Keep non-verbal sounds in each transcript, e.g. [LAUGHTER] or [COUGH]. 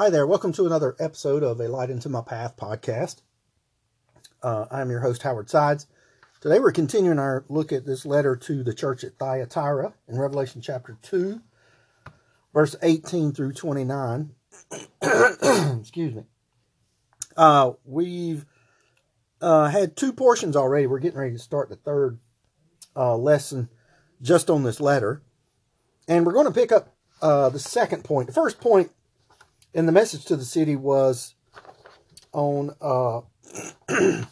Hi there. Welcome to another episode of A Light into My Path podcast. Uh, I'm your host, Howard Sides. Today we're continuing our look at this letter to the church at Thyatira in Revelation chapter 2, verse 18 through 29. [CLEARS THROAT] Excuse me. Uh, we've uh, had two portions already. We're getting ready to start the third uh, lesson just on this letter. And we're going to pick up uh, the second point. The first point in the message to the city was on uh, [CLEARS THROAT]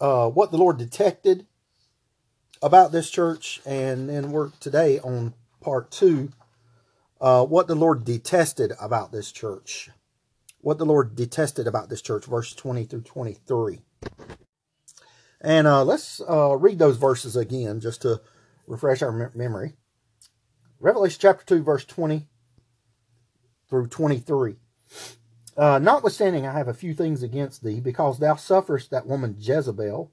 uh, what the Lord detected about this church, and then work today on part two, uh, what the Lord detested about this church. What the Lord detested about this church, verse 20 through 23. And uh, let's uh, read those verses again just to refresh our memory. Revelation chapter 2, verse 20 through 23. Uh, Notwithstanding, I have a few things against thee, because thou sufferest that woman Jezebel,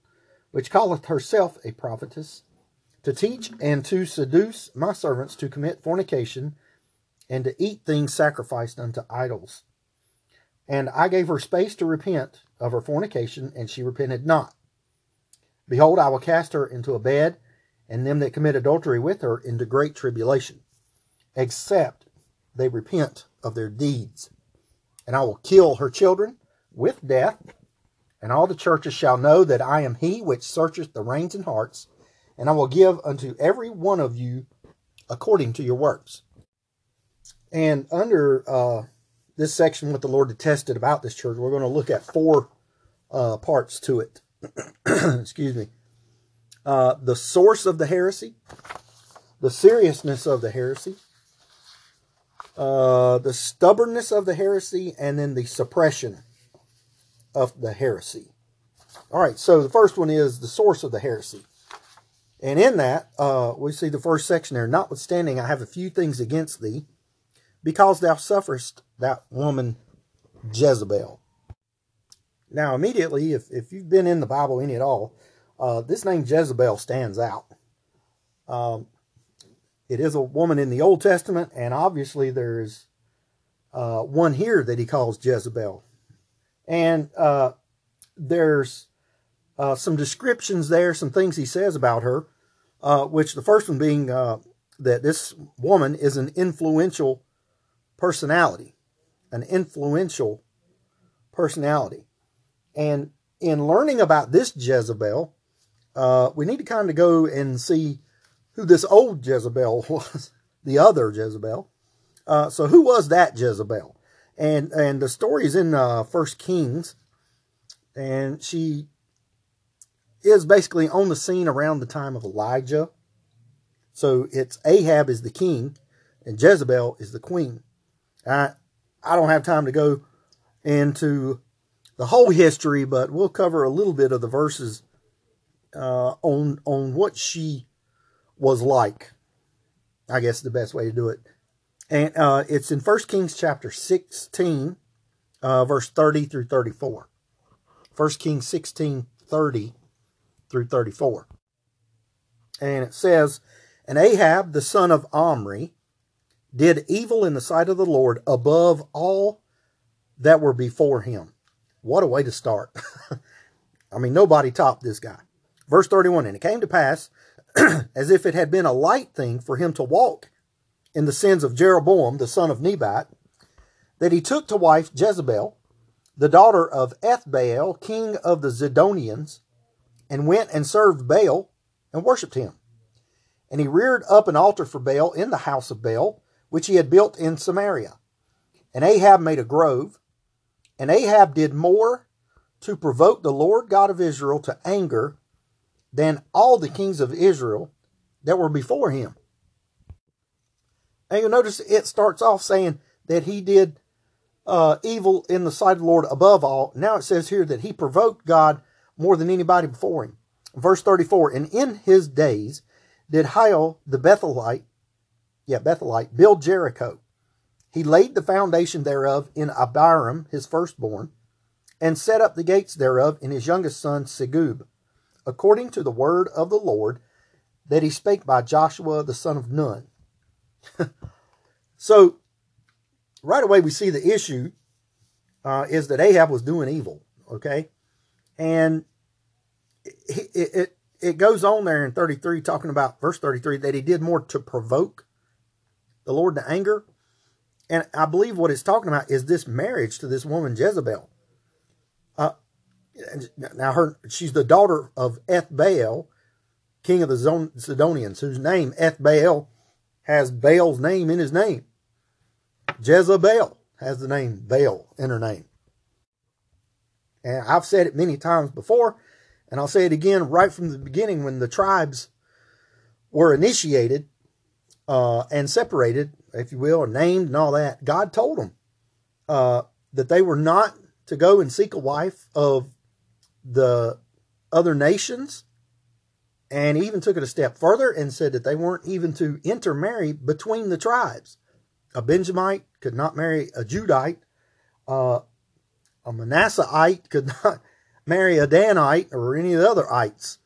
which calleth herself a prophetess, to teach and to seduce my servants to commit fornication and to eat things sacrificed unto idols. And I gave her space to repent of her fornication, and she repented not. Behold, I will cast her into a bed, and them that commit adultery with her into great tribulation, except they repent of their deeds. And I will kill her children with death, and all the churches shall know that I am he which searcheth the reins and hearts, and I will give unto every one of you according to your works. And under uh, this section, what the Lord detested about this church, we're going to look at four uh, parts to it. [CLEARS THROAT] Excuse me. Uh, the source of the heresy, the seriousness of the heresy, uh, the stubbornness of the heresy, and then the suppression of the heresy. All right, so the first one is the source of the heresy. And in that, uh, we see the first section there. Notwithstanding, I have a few things against thee, because thou sufferest that woman Jezebel. Now, immediately, if, if you've been in the Bible any at all, uh, this name Jezebel stands out. Um, it is a woman in the Old Testament, and obviously there's uh, one here that he calls Jezebel. And uh, there's uh, some descriptions there, some things he says about her, uh, which the first one being uh, that this woman is an influential personality, an influential personality. And in learning about this Jezebel, uh, we need to kind of go and see who this old Jezebel [LAUGHS] was, the other Jezebel. Uh, so who was that Jezebel? And and the story is in uh, First Kings, and she is basically on the scene around the time of Elijah. So it's Ahab is the king, and Jezebel is the queen. I I don't have time to go into the whole history, but we'll cover a little bit of the verses uh, on on what she was like. I guess the best way to do it. And uh, it's in 1 Kings chapter 16, uh, verse 30 through 34. 1 Kings 16, 30 through 34. And it says, And Ahab, the son of Omri, did evil in the sight of the Lord above all that were before him. What a way to start. [LAUGHS] I mean, nobody topped this guy. Verse 31 And it came to pass [CLEARS THROAT] as if it had been a light thing for him to walk in the sins of Jeroboam, the son of Nebat, that he took to wife Jezebel, the daughter of Ethbaal, king of the Zidonians, and went and served Baal and worshipped him. And he reared up an altar for Baal in the house of Baal, which he had built in Samaria. And Ahab made a grove, and Ahab did more to provoke the Lord God of Israel to anger than all the kings of Israel that were before him. And you'll notice it starts off saying that he did uh, evil in the sight of the Lord above all. Now it says here that he provoked God more than anybody before him. Verse 34 And in his days did Hiel the Bethelite, yeah, Bethelite, build Jericho. He laid the foundation thereof in Abiram, his firstborn, and set up the gates thereof in his youngest son Segub according to the word of the Lord that he spake by Joshua the son of Nun. [LAUGHS] so right away we see the issue uh, is that Ahab was doing evil. Okay, and it, it it goes on there in 33 talking about verse 33 that he did more to provoke the Lord to anger. And I believe what it's talking about is this marriage to this woman Jezebel. Uh, now her she's the daughter of Ethbaal, king of the Sidonians, whose name Ethbaal has Baal's name in his name. Jezebel has the name Baal in her name. And I've said it many times before, and I'll say it again right from the beginning when the tribes were initiated uh, and separated, if you will, or named and all that. God told them uh, that they were not to go and seek a wife of the other nations, and even took it a step further and said that they weren't even to intermarry between the tribes. A Benjamite could not marry a Judite. Uh, a Manassehite could [LAUGHS] not marry a Danite or any of the other ites.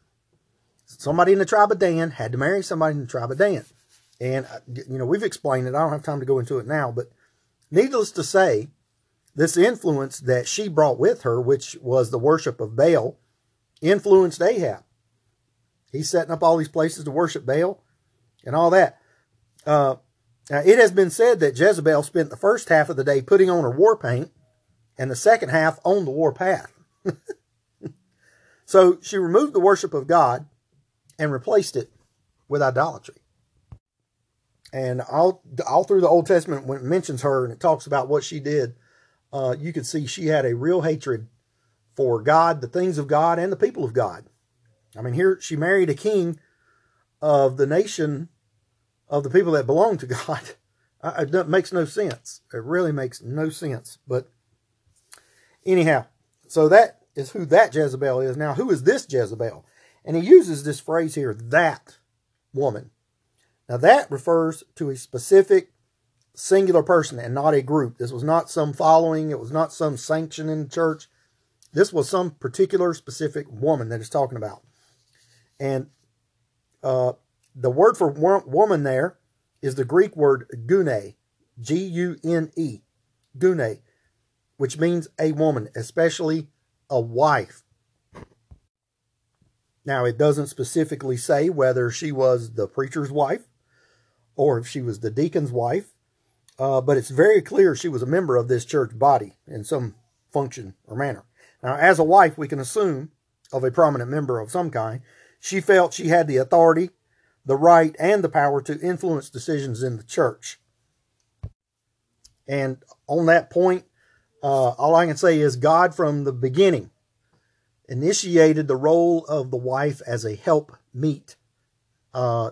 Somebody in the tribe of Dan had to marry somebody in the tribe of Dan. And, uh, you know, we've explained it. I don't have time to go into it now, but needless to say, this influence that she brought with her, which was the worship of Baal, influenced Ahab. He's setting up all these places to worship Baal and all that. Uh, it has been said that Jezebel spent the first half of the day putting on her war paint and the second half on the war path. [LAUGHS] so she removed the worship of God and replaced it with idolatry. And all, all through the Old Testament, when it mentions her and it talks about what she did, uh, you can see she had a real hatred for God, the things of God, and the people of God. I mean, here she married a king of the nation of the people that belong to [LAUGHS] God. It makes no sense. It really makes no sense. But anyhow, so that is who that Jezebel is. Now, who is this Jezebel? And he uses this phrase here, that woman. Now, that refers to a specific singular person and not a group. This was not some following, it was not some sanction in the church. This was some particular specific woman that is talking about. And uh, the word for woman there is the Greek word gune, G U N E, gune, which means a woman, especially a wife. Now, it doesn't specifically say whether she was the preacher's wife or if she was the deacon's wife, uh, but it's very clear she was a member of this church body in some function or manner. Now, as a wife, we can assume of a prominent member of some kind, she felt she had the authority the right and the power to influence decisions in the church. And on that point, uh, all I can say is God from the beginning initiated the role of the wife as a help meet. Uh,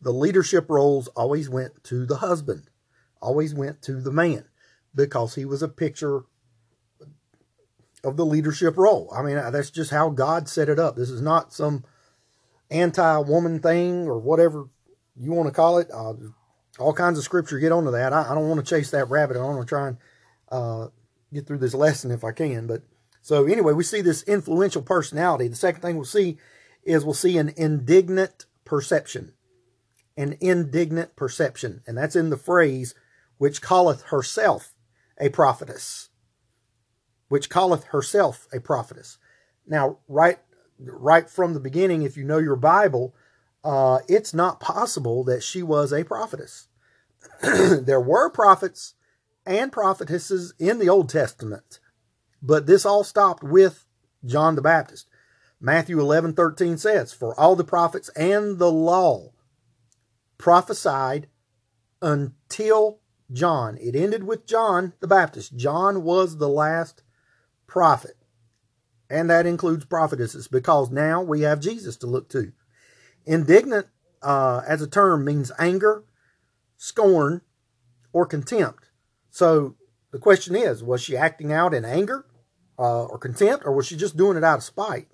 the leadership roles always went to the husband, always went to the man, because he was a picture of the leadership role. I mean, that's just how God set it up. This is not some anti-woman thing or whatever you want to call it. Uh, all kinds of scripture get onto that. I, I don't want to chase that rabbit. I want to try and uh, get through this lesson if I can. But so anyway, we see this influential personality. The second thing we'll see is we'll see an indignant perception. An indignant perception. And that's in the phrase, which calleth herself a prophetess. Which calleth herself a prophetess. Now, right right from the beginning, if you know your Bible, uh, it's not possible that she was a prophetess. [CLEARS THROAT] there were prophets and prophetesses in the Old Testament, but this all stopped with John the Baptist. Matthew 11 13 says, For all the prophets and the law prophesied until John. It ended with John the Baptist. John was the last prophet and that includes prophetesses, because now we have Jesus to look to. Indignant uh, as a term means anger, scorn, or contempt. So the question is, was she acting out in anger uh, or contempt, or was she just doing it out of spite?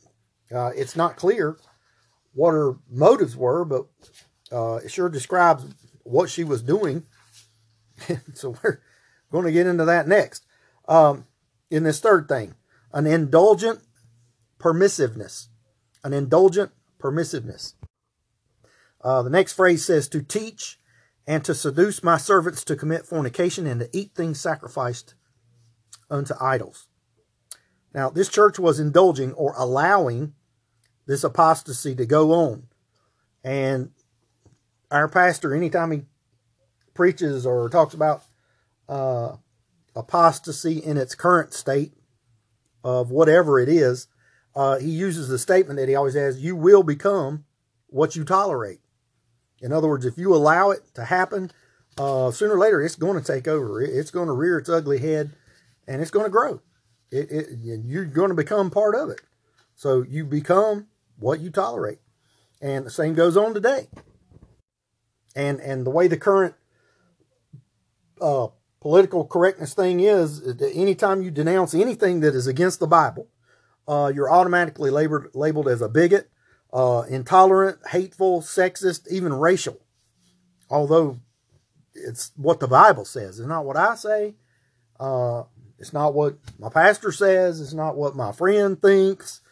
Uh, it's not clear what her motives were, but uh, it sure describes what she was doing. [LAUGHS] so we're going to get into that next. Um, in this third thing, an indulgent permissiveness. An indulgent permissiveness. Uh, the next phrase says to teach and to seduce my servants to commit fornication and to eat things sacrificed unto idols. Now, this church was indulging or allowing this apostasy to go on. And our pastor, anytime he preaches or talks about uh, apostasy in its current state of whatever it is, uh, he uses the statement that he always has you will become what you tolerate. In other words, if you allow it to happen, uh, sooner or later it's going to take over. It's going to rear its ugly head and it's going to grow. It, it, you're going to become part of it. So you become what you tolerate. And the same goes on today. And and the way the current uh, political correctness thing is, anytime you denounce anything that is against the Bible, uh, you're automatically labeled labeled as a bigot, uh, intolerant, hateful, sexist, even racial. Although it's what the Bible says, it's not what I say. Uh, it's not what my pastor says. It's not what my friend thinks.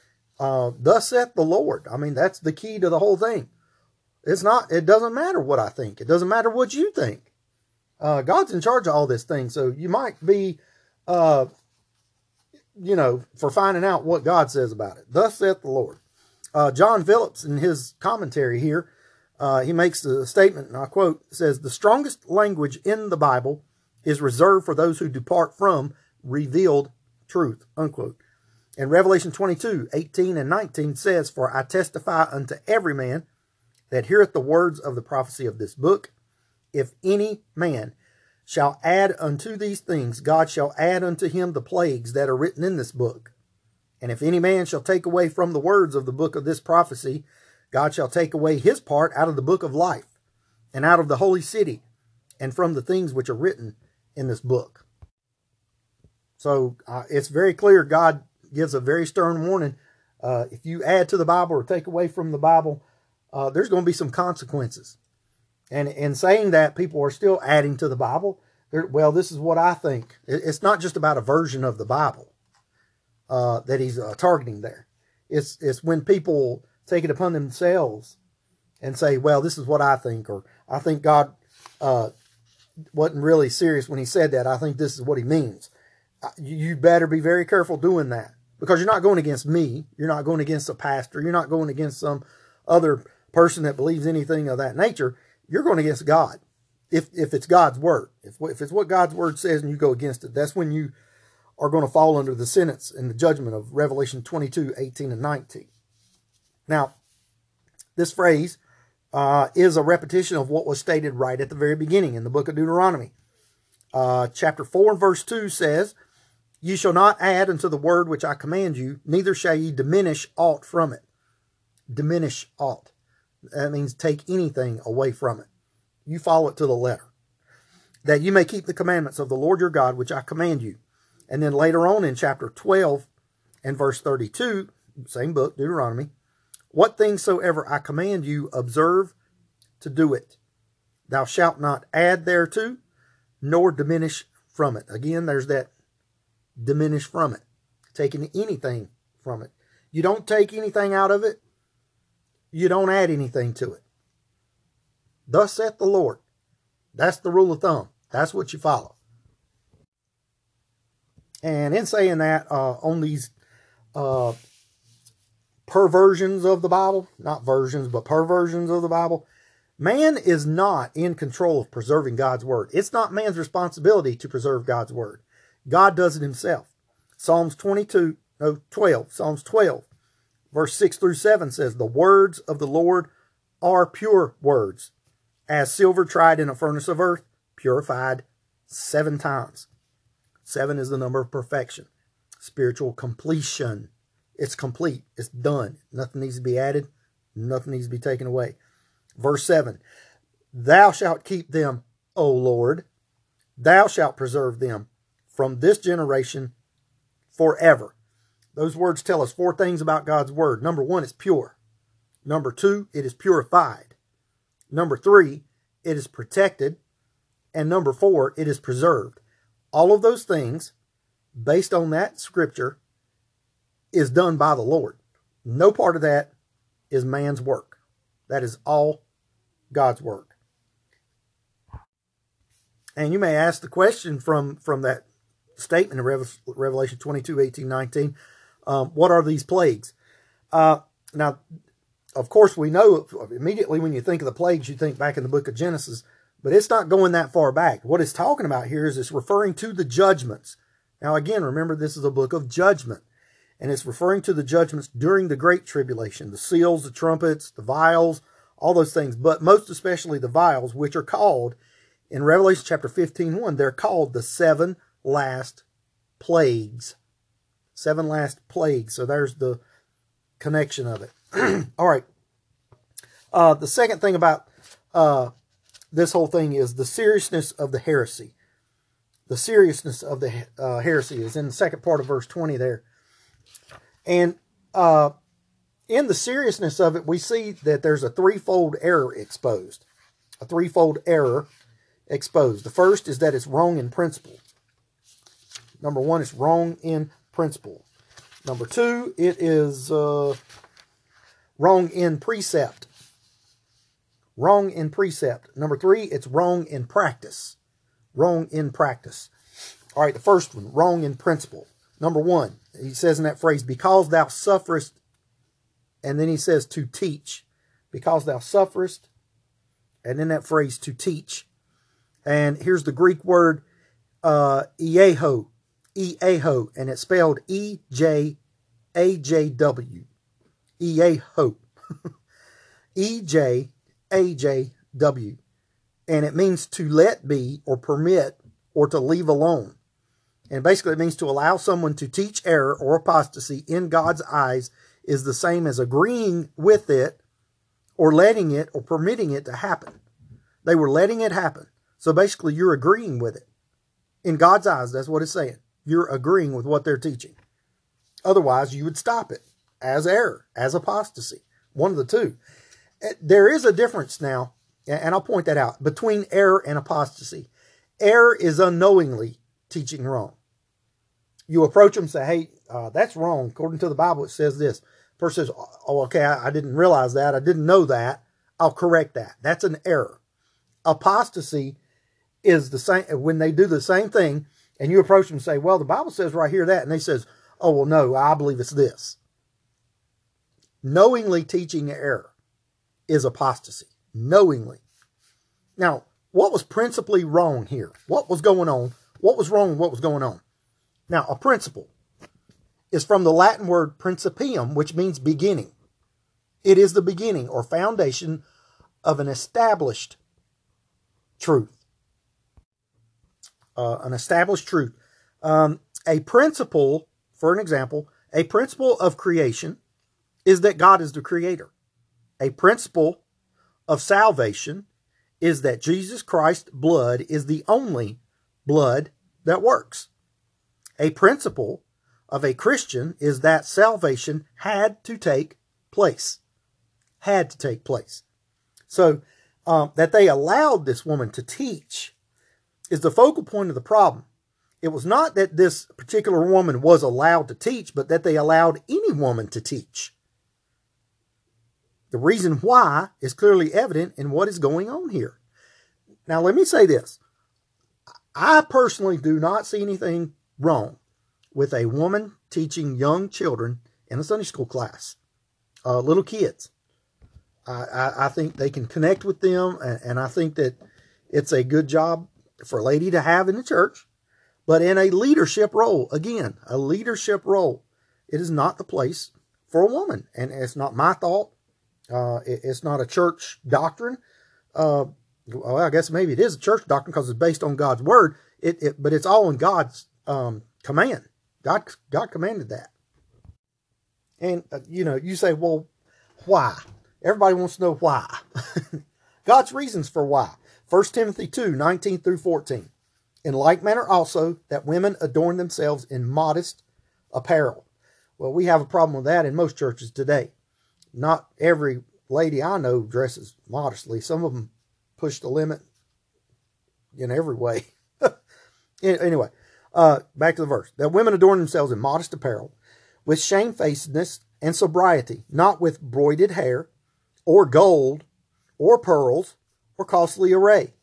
Uh, thus saith the Lord. I mean, that's the key to the whole thing. It's not, it doesn't matter what I think. It doesn't matter what you think. Uh, God's in charge of all this thing. So you might be, uh, you know, for finding out what God says about it. Thus saith the Lord. Uh, John Phillips, in his commentary here, uh, he makes a statement, and I quote, says, The strongest language in the Bible is reserved for those who depart from revealed truth, unquote. And Revelation 22, 18 and 19 says, For I testify unto every man that heareth the words of the prophecy of this book, if any man shall add unto these things, God shall add unto him the plagues that are written in this book. And if any man shall take away from the words of the book of this prophecy, God shall take away his part out of the book of life, and out of the holy city, and from the things which are written in this book. So uh, it's very clear God gives a very stern warning. Uh, if you add to the Bible or take away from the Bible, uh, there's going to be some consequences. And in saying that, people are still adding to the Bible. They're, well, this is what I think. It's not just about a version of the Bible uh, that he's uh, targeting there. It's it's when people take it upon themselves and say, "Well, this is what I think," or "I think God uh, wasn't really serious when he said that. I think this is what he means." you better be very careful doing that because you're not going against me. You're not going against a pastor. You're not going against some other person that believes anything of that nature. You're going against God. If, if it's God's word, if, if it's what God's word says and you go against it, that's when you are going to fall under the sentence and the judgment of Revelation 22, 18, and 19. Now, this phrase uh, is a repetition of what was stated right at the very beginning in the book of Deuteronomy. Uh, chapter 4 and verse 2 says, Ye shall not add unto the word which I command you, neither shall ye diminish aught from it. Diminish aught. That means take anything away from it. You follow it to the letter. That you may keep the commandments of the Lord your God, which I command you. And then later on in chapter 12 and verse 32, same book, Deuteronomy, what things soever I command you, observe to do it. Thou shalt not add thereto, nor diminish from it. Again, there's that diminish from it, taking anything from it. You don't take anything out of it, you don't add anything to it. Thus saith the Lord. That's the rule of thumb. That's what you follow. And in saying that, uh, on these uh, perversions of the Bible, not versions, but perversions of the Bible, man is not in control of preserving God's word. It's not man's responsibility to preserve God's word. God does it himself. Psalms 22, no, 12, Psalms 12, verse 6 through 7 says, The words of the Lord are pure words, as silver tried in a furnace of earth, purified seven times. Seven is the number of perfection, spiritual completion. It's complete, it's done. Nothing needs to be added, nothing needs to be taken away. Verse 7 Thou shalt keep them, O Lord, thou shalt preserve them from this generation forever. Those words tell us four things about God's word. Number one, it's pure. Number two, it is purified. Number three, it is protected. And number four, it is preserved. All of those things, based on that scripture, is done by the Lord. No part of that is man's work. That is all God's work. And you may ask the question from, from that statement in Revelation 22, 18, 19, um, what are these plagues? Uh, now, of course, we know immediately when you think of the plagues, you think back in the book of Genesis, but it's not going that far back. What it's talking about here is it's referring to the judgments. Now, again, remember, this is a book of judgment, and it's referring to the judgments during the Great Tribulation the seals, the trumpets, the vials, all those things, but most especially the vials, which are called in Revelation chapter 15 1, they're called the seven last plagues. Seven last plagues. So there's the connection of it. [CLEARS THROAT] All right. Uh, the second thing about uh, this whole thing is the seriousness of the heresy. The seriousness of the uh, heresy is in the second part of verse 20 there. And uh, in the seriousness of it, we see that there's a threefold error exposed. A threefold error exposed. The first is that it's wrong in principle. Number one, it's wrong in principle. Number two, it is uh, wrong in precept. Wrong in precept. Number three, it's wrong in practice. Wrong in practice. All right, the first one, wrong in principle. Number one, he says in that phrase, because thou sufferest, and then he says to teach. Because thou sufferest, and then that phrase to teach. And here's the Greek word uh, ieho, ieho, and it's spelled E J A J W. Ieho. [LAUGHS] E J A J W. And it means to let be or permit or to leave alone. And basically, it means to allow someone to teach error or apostasy in God's eyes is the same as agreeing with it or letting it or permitting it to happen. They were letting it happen. So basically, you're agreeing with it. In God's eyes, that's what it's saying. You're agreeing with what they're teaching. Otherwise, you would stop it as error, as apostasy. One of the two. Eh, there is a difference now, and I'll point that out, between error and apostasy. Error is unknowingly teaching wrong. You approach them and say, hey, uh, that's wrong. According to the Bible, it says this. Person says, oh, okay, I, I didn't realize that. I didn't know that. I'll correct that. That's an error. Apostasy is the same when they do the same thing and you approach them and say, Well, the Bible says right here that, and they says, Oh, well, no, I believe it's this. Knowingly teaching error is apostasy. Knowingly. Now, what was principally wrong here? What was going on? What was wrong? What was going on? Now, a principle is from the Latin word principium, which means beginning. It is the beginning or foundation of an established truth uh, an established truth. Um, a principle, for an example, a principle of creation is that God is the creator. A principle of salvation is that Jesus Christ's blood is the only blood that works. A principle of a Christian is that salvation had to take place. Had to take place. So, um, that they allowed this woman to teach is the focal point of the problem. It was not that this particular woman was allowed to teach, but that they allowed any woman to teach. The reason why is clearly evident in what is going on here. Now, let me say this. I personally do not see anything wrong with a woman teaching young children in a Sunday school class, uh, little kids. I, I, I, think they can connect with them, and, and I think that it's a good job for a lady to have in the church, but in a leadership role. Again, a leadership role. It is not the place for a woman, and it's not my thought. Uh, it, it's not a church doctrine. Uh, well, I guess maybe it is a church doctrine because it's based on God's word. It, it but it's all in God's um, command. God, God commanded that. And uh, you know, you say, well, why? Everybody wants to know why. [LAUGHS] God's reasons for why. 1 Timothy 2 19 through 14. In like manner also, that women adorn themselves in modest apparel. Well, we have a problem with that in most churches today. Not every lady I know dresses modestly. Some of them push the limit in every way. [LAUGHS] anyway, uh, back to the verse. That women adorn themselves in modest apparel, with shamefacedness and sobriety, not with broided hair, or gold, or pearls, or costly array,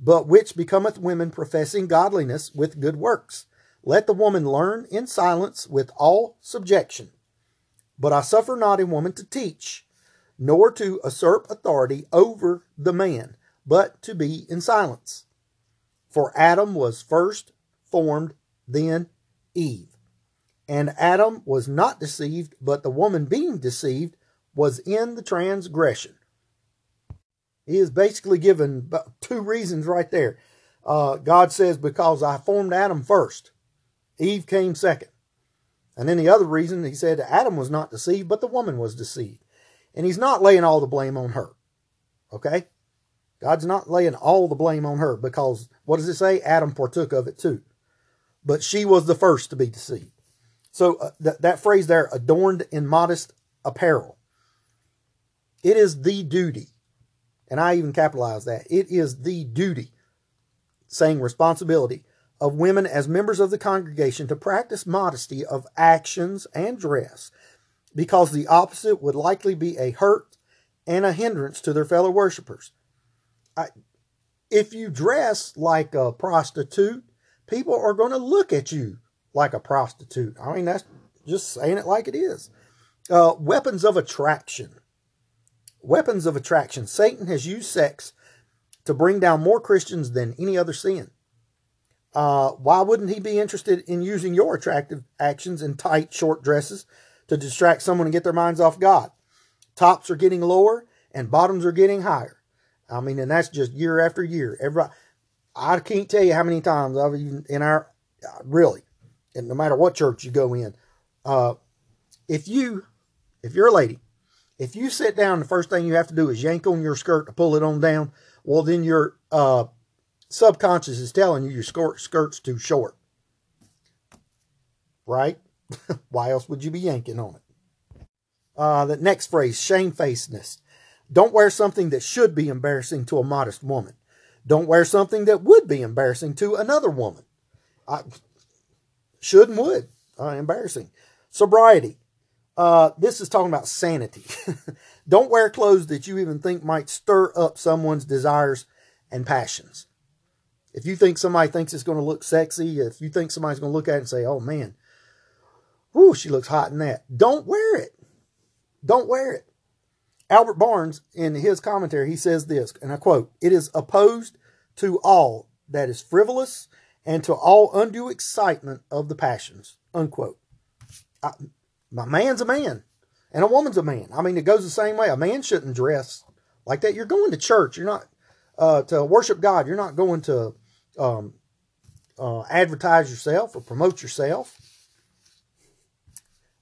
but which becometh women professing godliness with good works. Let the woman learn in silence with all subjection. But I suffer not a woman to teach, nor to usurp authority over the man, but to be in silence. For Adam was first formed, then Eve. And Adam was not deceived, but the woman being deceived was in the transgression. He is basically given two reasons right there. Uh, God says, Because I formed Adam first, Eve came second. And then the other reason, he said, Adam was not deceived, but the woman was deceived. And he's not laying all the blame on her. Okay? God's not laying all the blame on her because what does it say? Adam partook of it too. But she was the first to be deceived. So uh, th- that phrase there, adorned in modest apparel, it is the duty. And I even capitalize that. It is the duty, saying responsibility of women as members of the congregation to practice modesty of actions and dress, because the opposite would likely be a hurt and a hindrance to their fellow worshippers. I, if you dress like a prostitute, people are going to look at you like a prostitute. I mean, that's just saying it like it is. Uh, weapons of attraction. Weapons of attraction. Satan has used sex to bring down more Christians than any other sin. Uh, why wouldn't he be interested in using your attractive actions in tight, short dresses to distract someone and get their minds off God? Tops are getting lower and bottoms are getting higher. I mean, and that's just year after year. Every, I can't tell you how many times I've even in our really, and no matter what church you go in, uh, if you, if you're a lady, if you sit down, the first thing you have to do is yank on your skirt to pull it on down. Well, then your uh, subconscious is telling you your skirt, skirt's too short. Right? [LAUGHS] Why else would you be yanking on it? Uh, the next phrase, shamefacedness. Don't wear something that should be embarrassing to a modest woman. Don't wear something that would be embarrassing to another woman. I, should and would. Uh, embarrassing. Sobriety. Uh, this is talking about sanity. [LAUGHS] Don't wear clothes that you even think might stir up someone's desires and passions. If you think somebody thinks it's going to look sexy, if you think somebody's going to look at it and say, oh man, whoo, she looks hot in that, don't wear it. Don't wear it. Albert Barnes, in his commentary, he says this, and I quote, It is opposed to all that is frivolous and to all undue excitement of the passions. Unquote. My man's a man and a woman's a man. I mean, it goes the same way. A man shouldn't dress like that. You're going to church. You're not uh, to worship God. You're not going to um, uh, advertise yourself or promote yourself.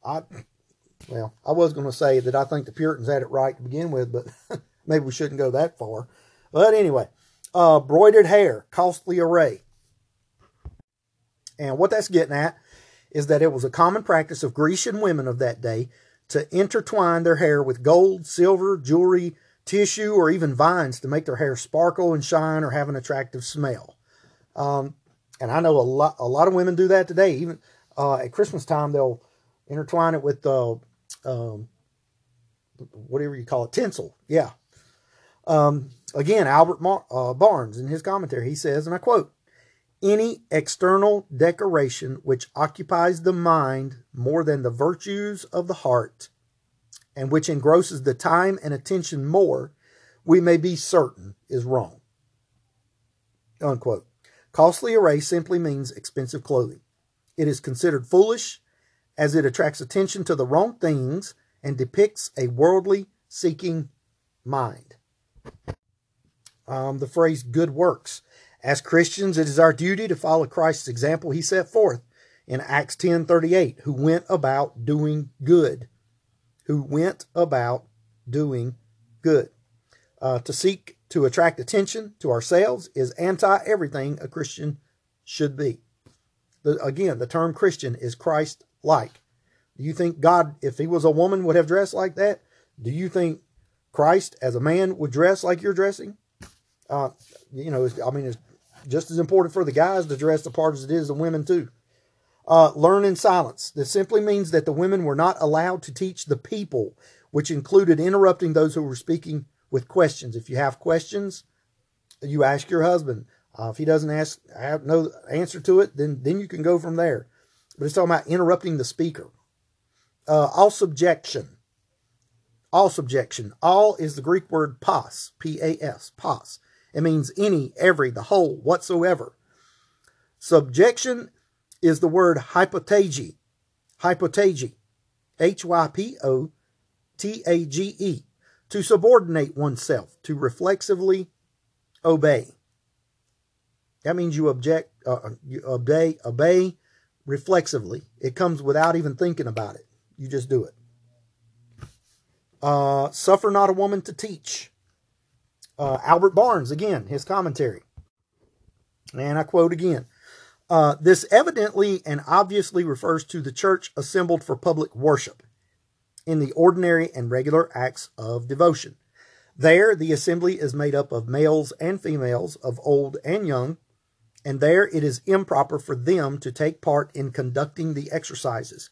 I, well, I was going to say that I think the Puritans had it right to begin with, but [LAUGHS] maybe we shouldn't go that far. But anyway, uh, broidered hair, costly array. And what that's getting at is that it was a common practice of Grecian women of that day to intertwine their hair with gold, silver, jewelry, tissue, or even vines to make their hair sparkle and shine or have an attractive smell. Um, and I know a lot, a lot of women do that today. Even uh, at Christmas time, they'll intertwine it with uh, um, whatever you call it, tinsel. Yeah. Um, again, Albert Mar- uh, Barnes in his commentary, he says, and I quote, any external decoration which occupies the mind more than the virtues of the heart, and which engrosses the time and attention more, we may be certain is wrong. Unquote. Costly array simply means expensive clothing. It is considered foolish as it attracts attention to the wrong things and depicts a worldly seeking mind. Um, the phrase good works. As Christians, it is our duty to follow Christ's example he set forth in Acts 10:38, who went about doing good. Who went about doing good. Uh, to seek to attract attention to ourselves is anti everything a Christian should be. The, again, the term Christian is Christ like. Do you think God, if he was a woman, would have dressed like that? Do you think Christ, as a man, would dress like you're dressing? Uh, you know, I mean, just as important for the guys to dress the part as it is the women, too. Uh, learn in silence. This simply means that the women were not allowed to teach the people, which included interrupting those who were speaking with questions. If you have questions, you ask your husband. Uh, if he doesn't ask, have no answer to it, then then you can go from there. But it's talking about interrupting the speaker. Uh, all subjection. All subjection. All is the Greek word pas, P-A-S, pas. It means any, every, the whole, whatsoever. Subjection is the word hypotage. Hypotage. H-Y-P-O-T-A-G-E. To subordinate oneself, to reflexively obey. That means you object, uh, you obey, obey reflexively. It comes without even thinking about it. You just do it. Uh, suffer not a woman to teach. Uh, Albert Barnes, again, his commentary. And I quote again uh, This evidently and obviously refers to the church assembled for public worship in the ordinary and regular acts of devotion. There, the assembly is made up of males and females, of old and young, and there it is improper for them to take part in conducting the exercises.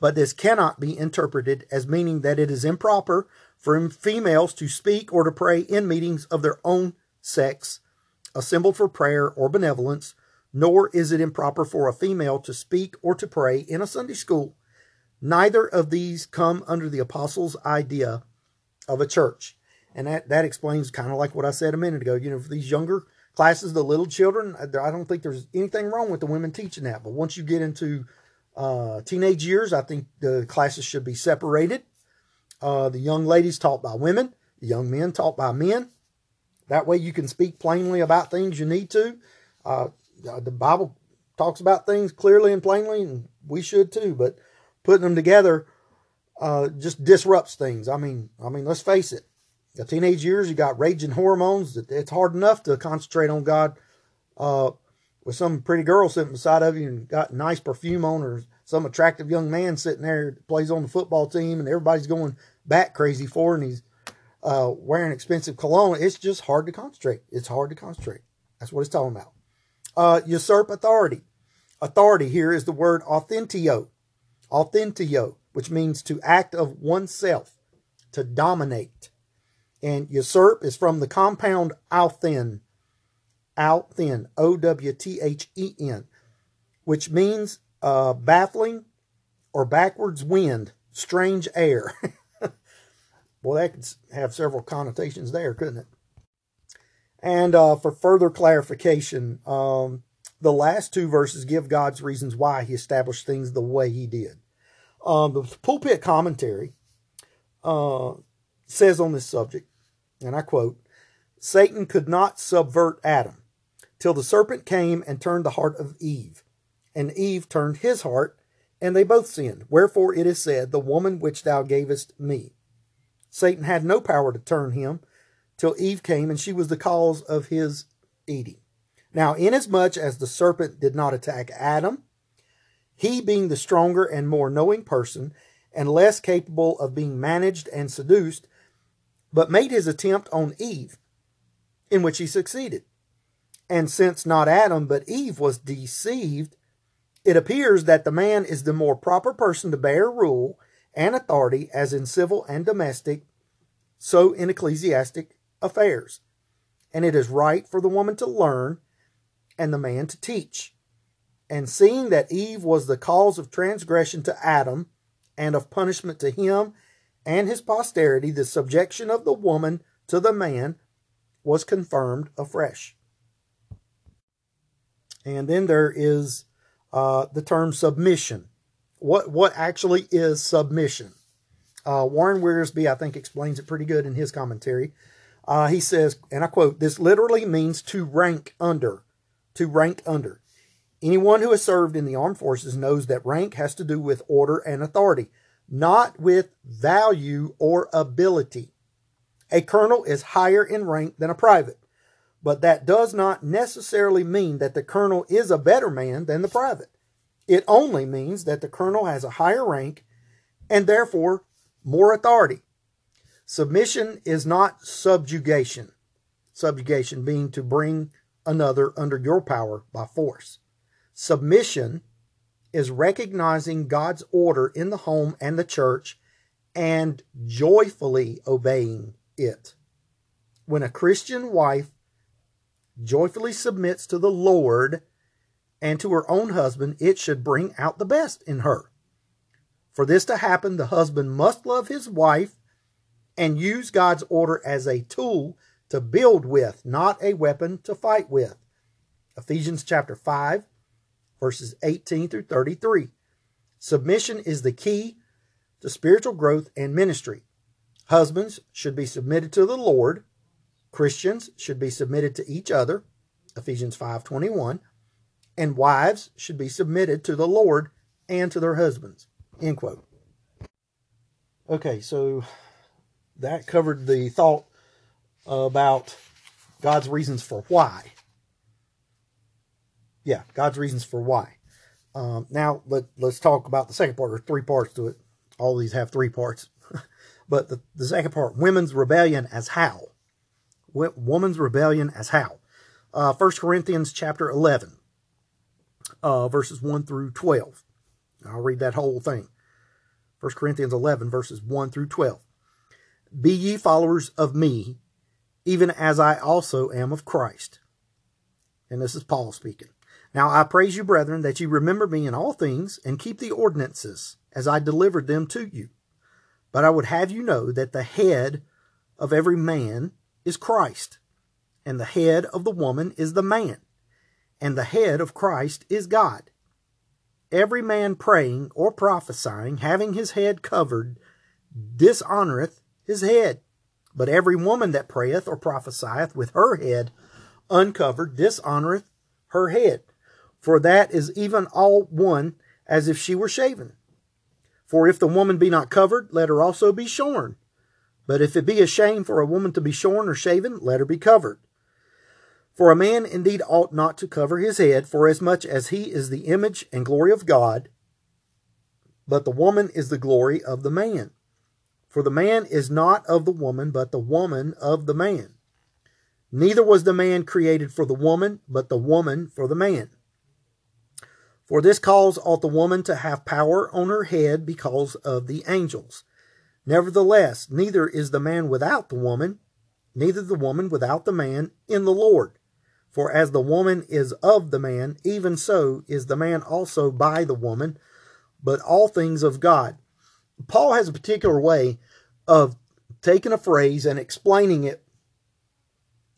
But this cannot be interpreted as meaning that it is improper for females to speak or to pray in meetings of their own sex, assembled for prayer or benevolence, nor is it improper for a female to speak or to pray in a Sunday school. Neither of these come under the apostles' idea of a church. And that, that explains kind of like what I said a minute ago. You know, for these younger classes, the little children, I don't think there's anything wrong with the women teaching that. But once you get into uh, teenage years, I think the classes should be separated. Uh, the young ladies taught by women, the young men taught by men. That way you can speak plainly about things you need to. Uh, the Bible talks about things clearly and plainly, and we should too. But putting them together uh, just disrupts things. I mean, I mean, let's face it. The teenage years, you got raging hormones. It's hard enough to concentrate on God uh, with some pretty girl sitting beside of you and got nice perfume on, or some attractive young man sitting there plays on the football team, and everybody's going back crazy for, and he's uh, wearing expensive cologne. It's just hard to concentrate. It's hard to concentrate. That's what it's talking about. Uh, usurp authority. Authority here is the word authentio. Authentio, which means to act of oneself, to dominate. And usurp is from the compound outhen, outhen, O W T H E N, which means uh, baffling or backwards wind, strange air. [LAUGHS] well, that could have several connotations there, couldn't it? And uh, for further clarification, um, the last two verses give God's reasons why he established things the way he did. Um, the pulpit commentary uh, says on this subject, and I quote, Satan could not subvert Adam till the serpent came and turned the heart of Eve, and Eve turned his heart, and they both sinned. Wherefore it is said, The woman which thou gavest me. Satan had no power to turn him till Eve came, and she was the cause of his eating. Now, inasmuch as the serpent did not attack Adam, he being the stronger and more knowing person, and less capable of being managed and seduced, but made his attempt on Eve, in which he succeeded. And since not Adam but Eve was deceived, it appears that the man is the more proper person to bear rule and authority, as in civil and domestic, so in ecclesiastic affairs. And it is right for the woman to learn and the man to teach. And seeing that Eve was the cause of transgression to Adam and of punishment to him and his posterity, the subjection of the woman to the man was confirmed afresh. And then there is uh, the term submission. What what actually is submission? Uh, Warren Wiersbe, I think, explains it pretty good in his commentary. Uh, he says, and I quote, this literally means to rank under, to rank under. Anyone who has served in the armed forces knows that rank has to do with order and authority, not with value or ability. A colonel is higher in rank than a private, but that does not necessarily mean that the colonel is a better man than the private. It only means that the colonel has a higher rank and therefore more authority. Submission is not subjugation. Subjugation being to bring another under your power by force. Submission is recognizing God's order in the home and the church and joyfully obeying it. When a Christian wife joyfully submits to the Lord and to her own husband, it should bring out the best in her. For this to happen, the husband must love his wife and use God's order as a tool to build with, not a weapon to fight with. Ephesians chapter 5, verses 18 through 33. Submission is the key to spiritual growth and ministry. Husbands should be submitted to the Lord. Christians should be submitted to each other. Ephesians 5:21. And wives should be submitted to the Lord and to their husbands. End quote. Okay, so that covered the thought about God's reasons for why. Yeah, God's reasons for why. Um, now let let's talk about the second part. There's three parts to it. All these have three parts, [LAUGHS] but the, the second part: women's rebellion as how. Woman's rebellion as how. Uh, 1 Corinthians chapter 11, uh, verses 1 through 12. I'll read that whole thing. 1 Corinthians 11, verses 1 through 12. Be ye followers of me, even as I also am of Christ. And this is Paul speaking. Now I praise you, brethren, that ye remember me in all things, and keep the ordinances as I delivered them to you. But I would have you know that the head of every man is Christ, and the head of the woman is the man, and the head of Christ is God. Every man praying or prophesying, having his head covered, dishonoreth his head. But every woman that prayeth or prophesieth with her head uncovered dishonoreth her head. For that is even all one as if she were shaven. For if the woman be not covered, let her also be shorn. But if it be a shame for a woman to be shorn or shaven, let her be covered. For a man indeed ought not to cover his head, forasmuch as he is the image and glory of God, but the woman is the glory of the man. For the man is not of the woman, but the woman of the man. Neither was the man created for the woman, but the woman for the man. For this cause ought the woman to have power on her head because of the angels. Nevertheless, neither is the man without the woman, neither the woman without the man in the Lord. For as the woman is of the man, even so is the man also by the woman, but all things of God. Paul has a particular way of taking a phrase and explaining it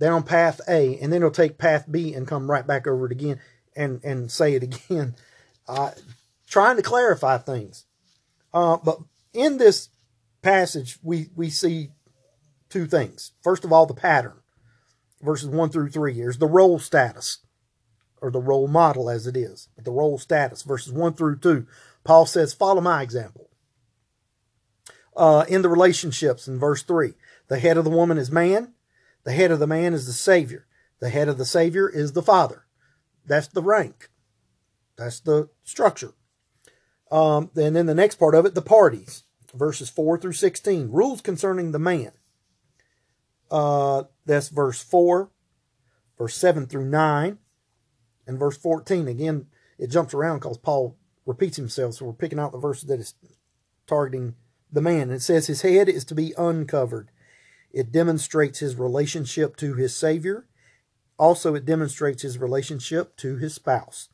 down path A, and then he'll take path B and come right back over it again and and say it again, uh, trying to clarify things. Uh, but in this passage, we we see two things. First of all, the pattern, verses one through three. Here's the role status, or the role model as it is. But the role status, verses one through two. Paul says, "Follow my example." Uh, in the relationships, in verse three, the head of the woman is man. The head of the man is the Savior. The head of the Savior is the Father. That's the rank. That's the structure. Um, and then the next part of it, the parties, verses 4 through 16. Rules concerning the man. Uh, that's verse 4, verse 7 through 9, and verse 14. Again, it jumps around because Paul repeats himself, so we're picking out the verses that is targeting the man. And it says his head is to be uncovered. It demonstrates his relationship to his Savior also, it demonstrates his relationship to his spouse.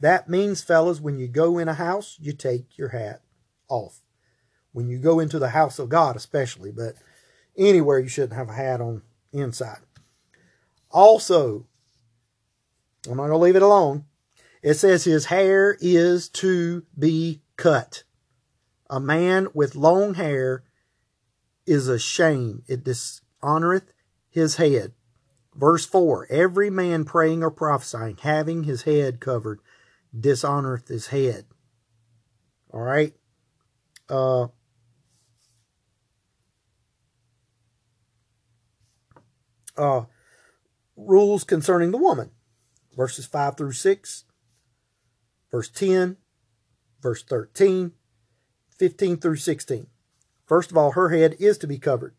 That means, fellas, when you go in a house, you take your hat off. When you go into the house of God, especially, but anywhere you shouldn't have a hat on inside. Also, I'm not going to leave it alone. It says his hair is to be cut. A man with long hair is a shame. It dishonoreth his head. Verse 4 Every man praying or prophesying, having his head covered, dishonoreth his head. All right? Uh, uh, rules concerning the woman. Verses 5 through 6, verse 10, verse 13, 15 through 16. First of all, her head is to be covered.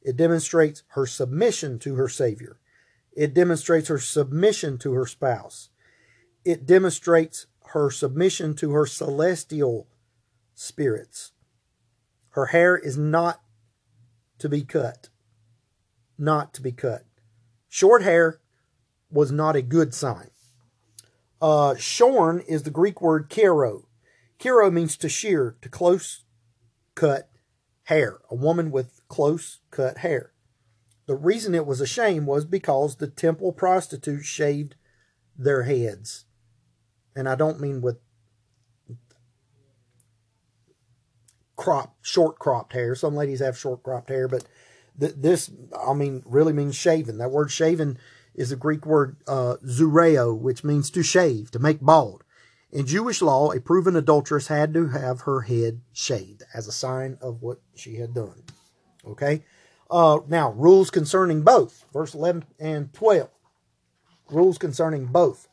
It demonstrates her submission to her Savior. It demonstrates her submission to her spouse. It demonstrates her submission to her celestial spirits. Her hair is not to be cut. Not to be cut. Short hair was not a good sign. Uh, shorn is the Greek word kero. Kero means to shear, to close cut hair, a woman with close cut hair. The reason it was a shame was because the temple prostitutes shaved their heads. And I don't mean with crop, short cropped hair. Some ladies have short cropped hair, but th- this, I mean, really means shaven. That word shaven is a Greek word uh, zureo, which means to shave, to make bald. In Jewish law, a proven adulteress had to have her head shaved as a sign of what she had done. Okay? Uh, now, rules concerning both, verse 11 and 12. Rules concerning both.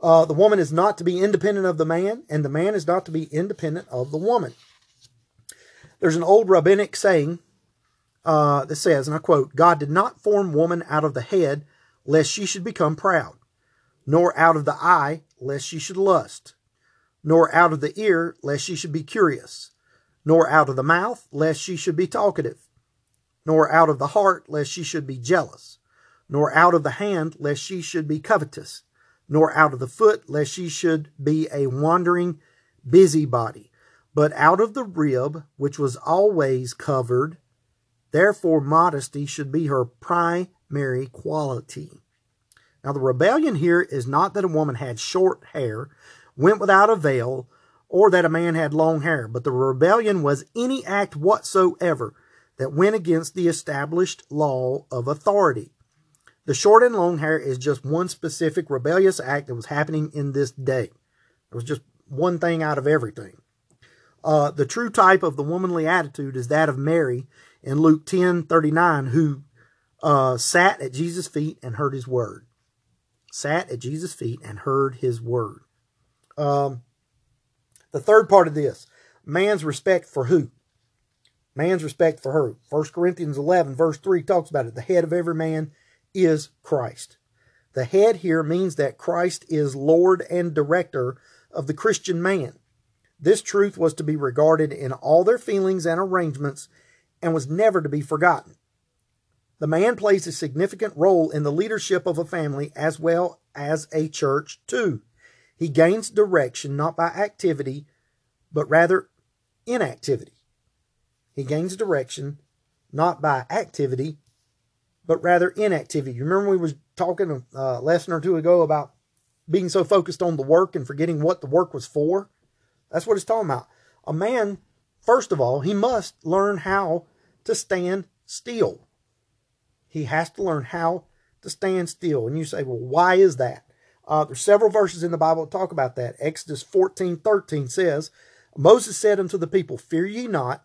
Uh, the woman is not to be independent of the man, and the man is not to be independent of the woman. There's an old rabbinic saying uh, that says, and I quote, God did not form woman out of the head, lest she should become proud, nor out of the eye, lest she should lust, nor out of the ear, lest she should be curious, nor out of the mouth, lest she should be talkative nor out of the heart, lest she should be jealous, nor out of the hand, lest she should be covetous, nor out of the foot, lest she should be a wandering busybody, but out of the rib, which was always covered. Therefore, modesty should be her primary quality. Now, the rebellion here is not that a woman had short hair, went without a veil, or that a man had long hair, but the rebellion was any act whatsoever that went against the established law of authority. The short and long hair is just one specific rebellious act that was happening in this day. It was just one thing out of everything. Uh, the true type of the womanly attitude is that of Mary in Luke 10 39, who uh, sat at Jesus' feet and heard his word. Sat at Jesus' feet and heard his word. Um, the third part of this man's respect for who? man's respect for her. 1 Corinthians 11, verse 3 talks about it. The head of every man is Christ. The head here means that Christ is Lord and director of the Christian man. This truth was to be regarded in all their feelings and arrangements and was never to be forgotten. The man plays a significant role in the leadership of a family as well as a church, too. He gains direction not by activity, but rather inactivity. He gains direction not by activity, but rather inactivity. You remember we was talking a uh, lesson or two ago about being so focused on the work and forgetting what the work was for? That's what it's talking about. A man, first of all, he must learn how to stand still. He has to learn how to stand still. And you say, well, why is that? Uh, there's several verses in the Bible that talk about that. Exodus 14, 13 says, Moses said unto the people, Fear ye not,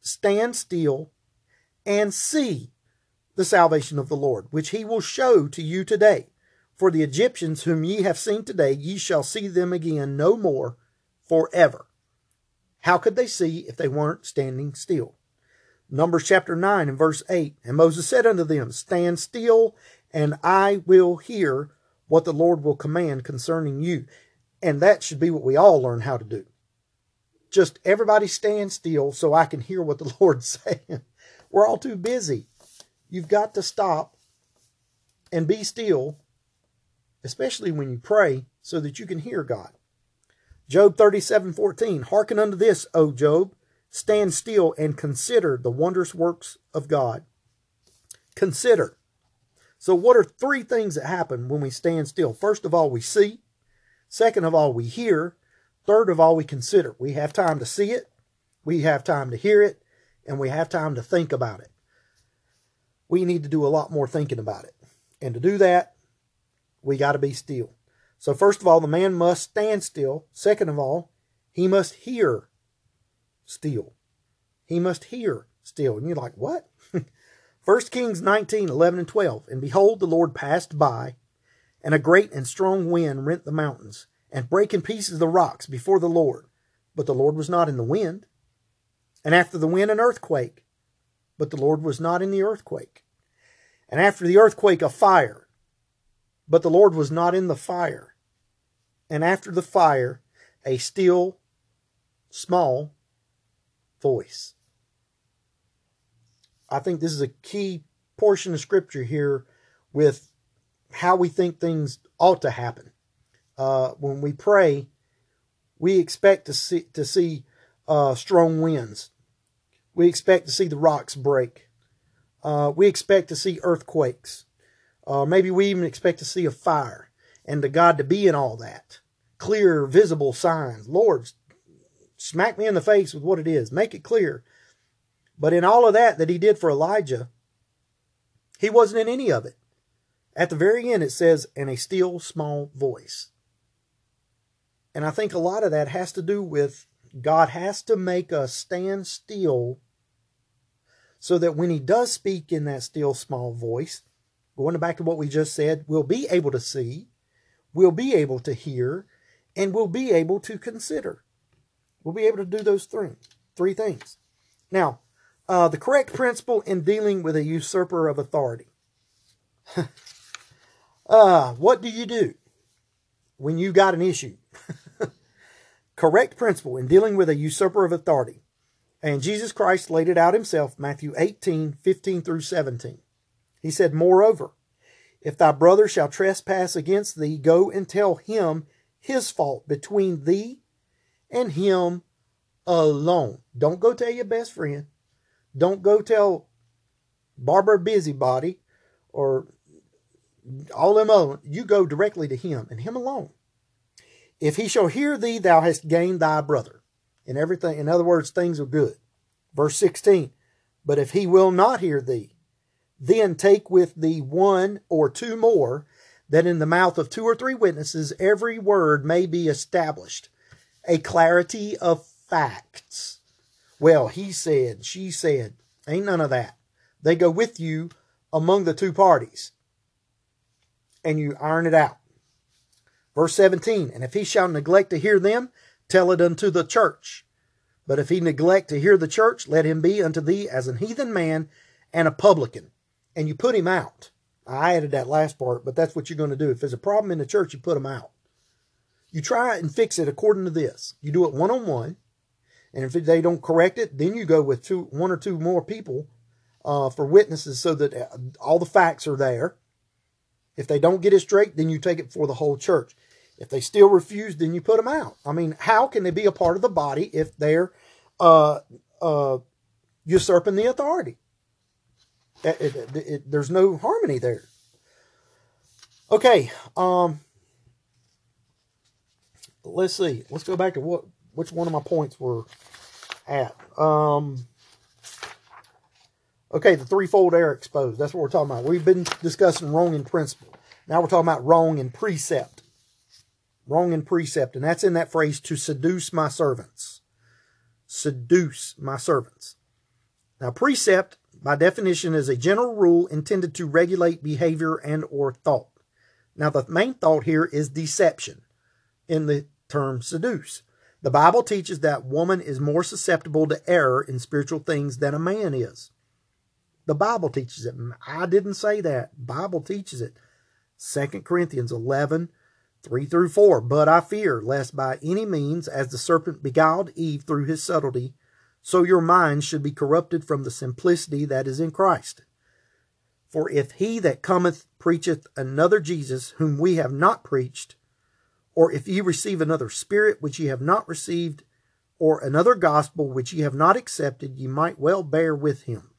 stand still and see the salvation of the Lord, which he will show to you today. For the Egyptians whom ye have seen today, ye shall see them again no more forever. How could they see if they weren't standing still? Numbers chapter 9 and verse 8 And Moses said unto them, Stand still, and I will hear what the Lord will command concerning you. And that should be what we all learn how to do just everybody stand still so I can hear what the [LAUGHS] Lord's saying. We're all too busy. You've got to stop and be still, especially when you pray, so that you can hear God. Job 37 14. Hearken unto this, O Job. Stand still and consider the wondrous works of God. Consider. So, what are three things that happen when we stand still? First of all, we see. Second of all, we hear. Third of all, we consider. We have time to see it, we have time to hear it, and we have time to think about it. We need to do a lot more thinking about it. And to do that, we got to be still. So, first of all, the man must stand still. Second of all, he must hear still. He must hear still. And you're like, what? [LAUGHS] 1 Kings 19, 11 and 12. And behold, the Lord passed by, and a great and strong wind rent the mountains and break in pieces the rocks before the Lord. But the Lord was not in the wind. And after the wind, an earthquake. But the Lord was not in the earthquake. And after the earthquake, a fire. But the Lord was not in the fire. And after the fire, a still, small voice. I think this is a key portion of scripture here with how we think things ought to happen. Uh, when we pray, we expect to see to see uh, strong winds. We expect to see the rocks break. Uh, we expect to see earthquakes. Uh, maybe we even expect to see a fire, and to God to be in all that. Clear, visible signs. Lord, smack me in the face with what it is. Make it clear. But in all of that that he did for Elijah, he wasn't in any of it. At the very end, it says, in a still small voice. And I think a lot of that has to do with God has to make us stand still so that when He does speak in that still small voice, going back to what we just said, we'll be able to see, we'll be able to hear, and we'll be able to consider. We'll be able to do those three, three things. Now, uh, the correct principle in dealing with a usurper of authority. [LAUGHS] uh, what do you do when you got an issue? [LAUGHS] correct principle in dealing with a usurper of authority. And Jesus Christ laid it out himself, Matthew 18, 15 through 17. He said, Moreover, if thy brother shall trespass against thee, go and tell him his fault between thee and him alone. Don't go tell your best friend. Don't go tell Barbara Busybody or all them other. You go directly to him and him alone. If he shall hear thee, thou hast gained thy brother. In everything, in other words, things are good. Verse 16. But if he will not hear thee, then take with thee one or two more, that in the mouth of two or three witnesses every word may be established. A clarity of facts. Well, he said, she said, ain't none of that. They go with you among the two parties and you iron it out. Verse 17, and if he shall neglect to hear them, tell it unto the church. But if he neglect to hear the church, let him be unto thee as an heathen man and a publican. And you put him out. I added that last part, but that's what you're going to do. If there's a problem in the church, you put them out. You try and fix it according to this. You do it one on one. And if they don't correct it, then you go with two, one or two more people uh, for witnesses so that uh, all the facts are there. If they don't get it straight, then you take it for the whole church. If they still refuse, then you put them out. I mean, how can they be a part of the body if they're uh, uh, usurping the authority? It, it, it, there's no harmony there. Okay, um, let's see. Let's go back to what which one of my points were at. Um, okay, the threefold error exposed. That's what we're talking about. We've been discussing wrong in principle. Now we're talking about wrong in precept. Wrong in precept. And that's in that phrase, to seduce my servants. Seduce my servants. Now, precept, by definition, is a general rule intended to regulate behavior and or thought. Now, the main thought here is deception in the term seduce. The Bible teaches that woman is more susceptible to error in spiritual things than a man is. The Bible teaches it. I didn't say that. Bible teaches it. 2 Corinthians 11, 3 through 4. But I fear, lest by any means, as the serpent beguiled Eve through his subtlety, so your minds should be corrupted from the simplicity that is in Christ. For if he that cometh preacheth another Jesus, whom we have not preached, or if ye receive another spirit which ye have not received, or another gospel which ye have not accepted, ye might well bear with him.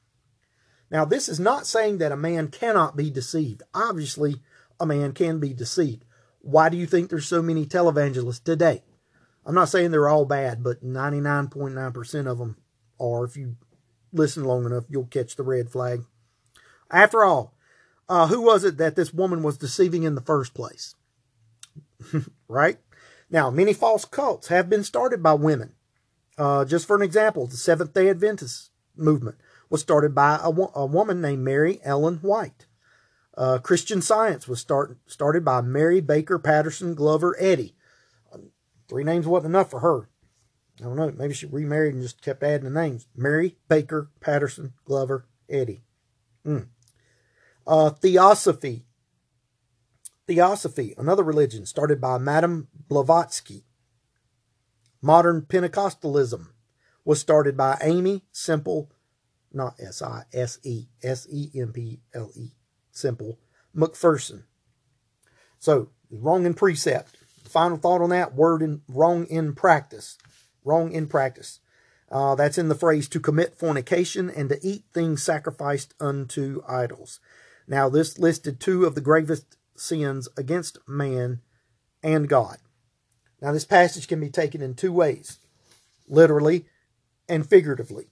Now, this is not saying that a man cannot be deceived. Obviously, a man can be deceived. Why do you think there's so many televangelists today? I'm not saying they're all bad, but 99.9% of them are. If you listen long enough, you'll catch the red flag. After all, uh, who was it that this woman was deceiving in the first place? [LAUGHS] right? Now, many false cults have been started by women. Uh, just for an example, the Seventh day Adventist movement was started by a, a woman named Mary Ellen White. Uh, Christian Science was start, started by Mary Baker Patterson Glover Eddy. three names wasn't enough for her. I don't know. Maybe she remarried and just kept adding the names. Mary Baker Patterson Glover Eddy. Mm. Uh, Theosophy Theosophy, another religion started by Madame Blavatsky. Modern Pentecostalism was started by Aimee Semple, not S I S E S E M P L E, Semple McPherson. So, wrong in precept. Final thought on that word in wrong in practice. Wrong in practice. Uh, that's in the phrase to commit fornication and to eat things sacrificed unto idols. Now, this listed two of the gravest sins against man and God. Now, this passage can be taken in two ways literally and figuratively.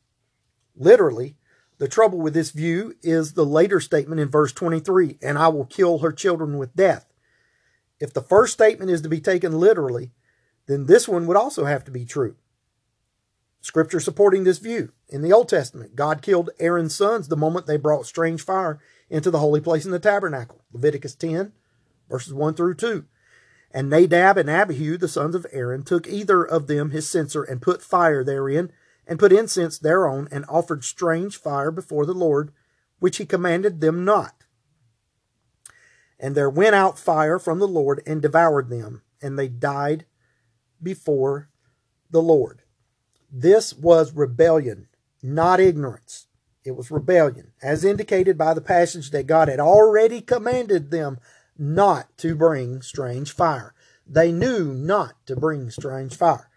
Literally, the trouble with this view is the later statement in verse 23 and I will kill her children with death. If the first statement is to be taken literally, then this one would also have to be true. Scripture supporting this view. In the Old Testament, God killed Aaron's sons the moment they brought strange fire into the holy place in the tabernacle. Leviticus 10, verses 1 through 2. And Nadab and Abihu, the sons of Aaron, took either of them his censer and put fire therein, and put incense thereon, and offered strange fire before the Lord, which he commanded them not. And there went out fire from the Lord and devoured them, and they died before the Lord. This was rebellion, not ignorance. It was rebellion, as indicated by the passage that God had already commanded them not to bring strange fire. They knew not to bring strange fire.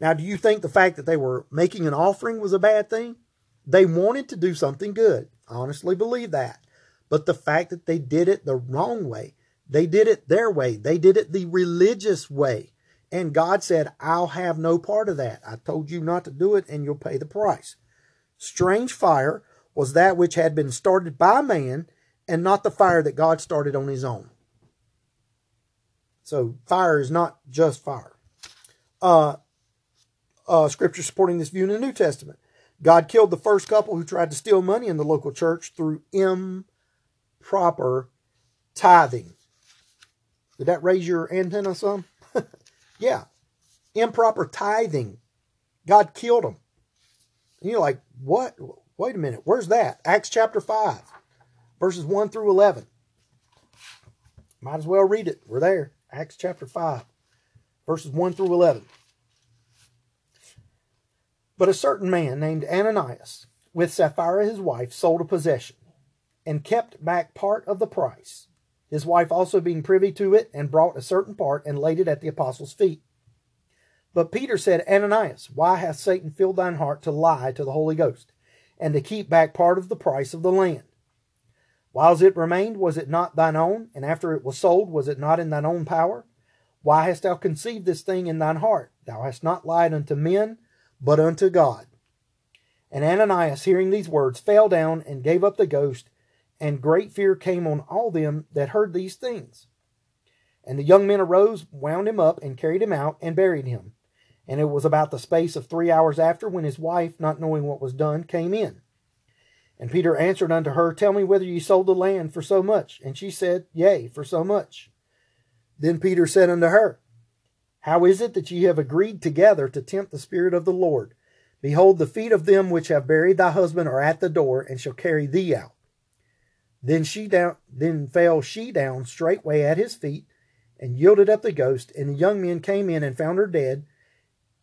Now, do you think the fact that they were making an offering was a bad thing? They wanted to do something good. I honestly believe that. But the fact that they did it the wrong way, they did it their way, they did it the religious way. And God said, I'll have no part of that. I told you not to do it, and you'll pay the price. Strange fire was that which had been started by man and not the fire that God started on his own. So fire is not just fire. Uh, uh, scripture supporting this view in the New Testament. God killed the first couple who tried to steal money in the local church through improper tithing. Did that raise your antenna some? [LAUGHS] Yeah. Improper tithing. God killed them. And you're like, what? Wait a minute. Where's that? Acts chapter 5, verses 1 through 11. Might as well read it. We're there. Acts chapter 5, verses 1 through 11. But a certain man named Ananias, with Sapphira his wife, sold a possession and kept back part of the price his wife also being privy to it, and brought a certain part and laid it at the apostles' feet. But Peter said, Ananias, why hath Satan filled thine heart to lie to the Holy Ghost, and to keep back part of the price of the land? Whiles it remained, was it not thine own? And after it was sold, was it not in thine own power? Why hast thou conceived this thing in thine heart? Thou hast not lied unto men, but unto God. And Ananias, hearing these words, fell down and gave up the ghost, and great fear came on all them that heard these things. And the young men arose, wound him up, and carried him out, and buried him. And it was about the space of three hours after, when his wife, not knowing what was done, came in. And Peter answered unto her, Tell me whether ye sold the land for so much. And she said, Yea, for so much. Then Peter said unto her, How is it that ye have agreed together to tempt the Spirit of the Lord? Behold, the feet of them which have buried thy husband are at the door, and shall carry thee out. Then she down then fell she down straightway at his feet and yielded up the ghost, and the young men came in and found her dead,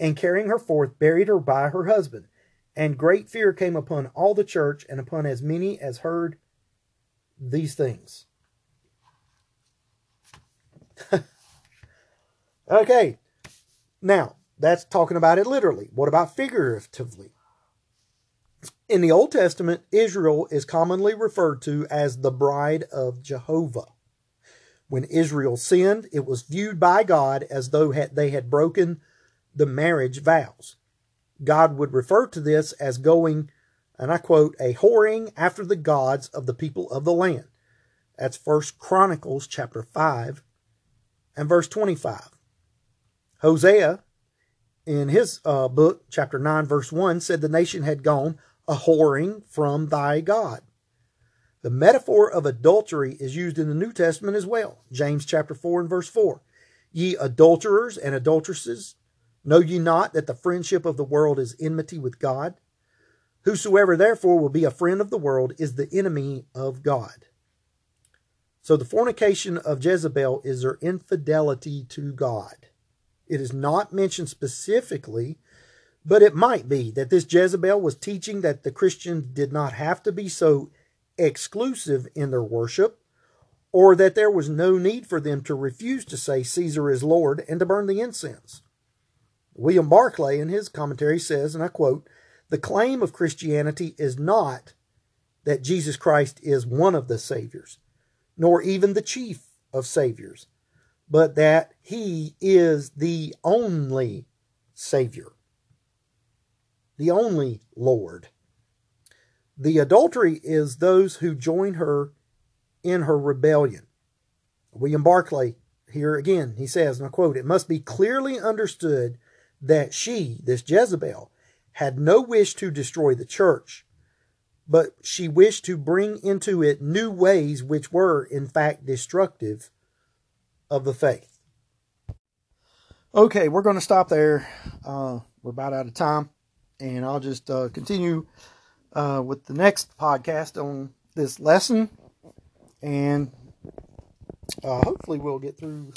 and carrying her forth, buried her by her husband. And great fear came upon all the church and upon as many as heard these things. [LAUGHS] okay, now that's talking about it literally. What about figuratively? In the Old Testament, Israel is commonly referred to as the bride of Jehovah. When Israel sinned, it was viewed by God as though they had broken the marriage vows. God would refer to this as going, and I quote, a whoring after the gods of the people of the land. That's First Chronicles chapter 5 and verse 25. Hosea, in his uh, book, chapter 9, verse 1, said the nation had gone a whoring from thy God. The metaphor of adultery is used in the New Testament as well. James chapter 4 and verse 4. Ye adulterers and adulteresses, know ye not that the friendship of the world is enmity with God? Whosoever therefore will be a friend of the world is the enemy of God. So the fornication of Jezebel is her infidelity to God. It is not mentioned specifically but it might be that this Jezebel was teaching that the Christians did not have to be so exclusive in their worship, or that there was no need for them to refuse to say Caesar is Lord and to burn the incense. William Barclay, in his commentary, says, and I quote, The claim of Christianity is not that Jesus Christ is one of the Saviors, nor even the chief of Saviors, but that he is the only Savior, the only Lord. The adultery is those who join her in her rebellion. William Barclay, here again, he says, and I quote, It must be clearly understood that she, this Jezebel, had no wish to destroy the church, but she wished to bring into it new ways which were, in fact, destructive of the faith. Okay, we're going to stop there. Uh, we're about out of time, and I'll just uh, continue uh, with the next podcast on this lesson, and uh, hopefully we'll get through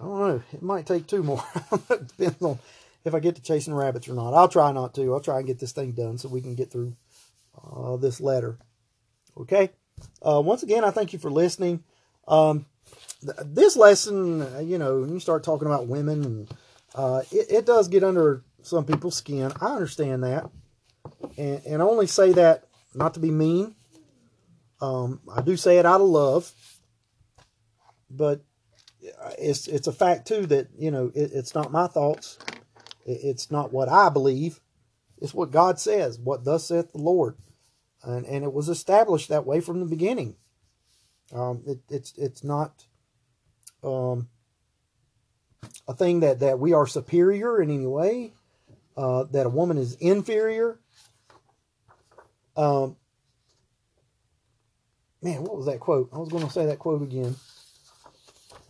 I don't know. It might take two more. [LAUGHS] depends on if I get to chasing rabbits or not. I'll try not to. I'll try and get this thing done so we can get through uh, this letter. Okay. Uh, once again, I thank you for listening. Um, th- this lesson, uh, you know, when you start talking about women, and uh, it, it, does get under some people's skin. I understand that, and, and only say that not to be mean. Um, I do say it out of love, but it's it's a fact too that you know it, it's not my thoughts, it, it's not what I believe, it's what God says. What thus saith the Lord, and and it was established that way from the beginning. Um, it, it's it's not um, a thing that that we are superior in any way, uh, that a woman is inferior. Um, man, what was that quote? I was going to say that quote again.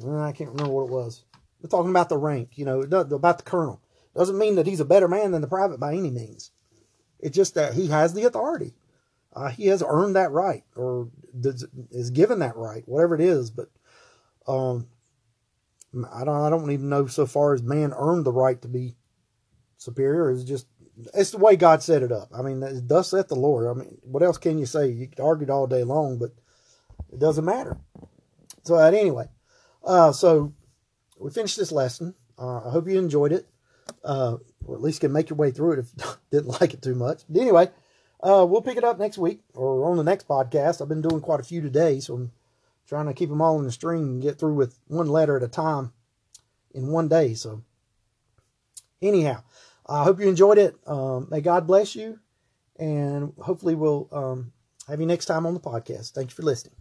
I can't remember what it was. We're talking about the rank, you know, about the colonel. Doesn't mean that he's a better man than the private by any means. It's just that he has the authority. Uh, he has earned that right or is given that right, whatever it is. But um, I don't. I don't even know so far as man earned the right to be superior. It's just it's the way God set it up. I mean, thus saith the Lord. I mean, what else can you say? You could argue it all day long, but it doesn't matter. So, anyway, uh, so we finished this lesson. Uh, I hope you enjoyed it, uh, or at least can make your way through it if you [LAUGHS] didn't like it too much. But anyway, uh, we'll pick it up next week or on the next podcast. I've been doing quite a few today, so I'm trying to keep them all in the string and get through with one letter at a time in one day. So, anyhow, I hope you enjoyed it. Um, may God bless you, and hopefully, we'll um, have you next time on the podcast. Thank you for listening.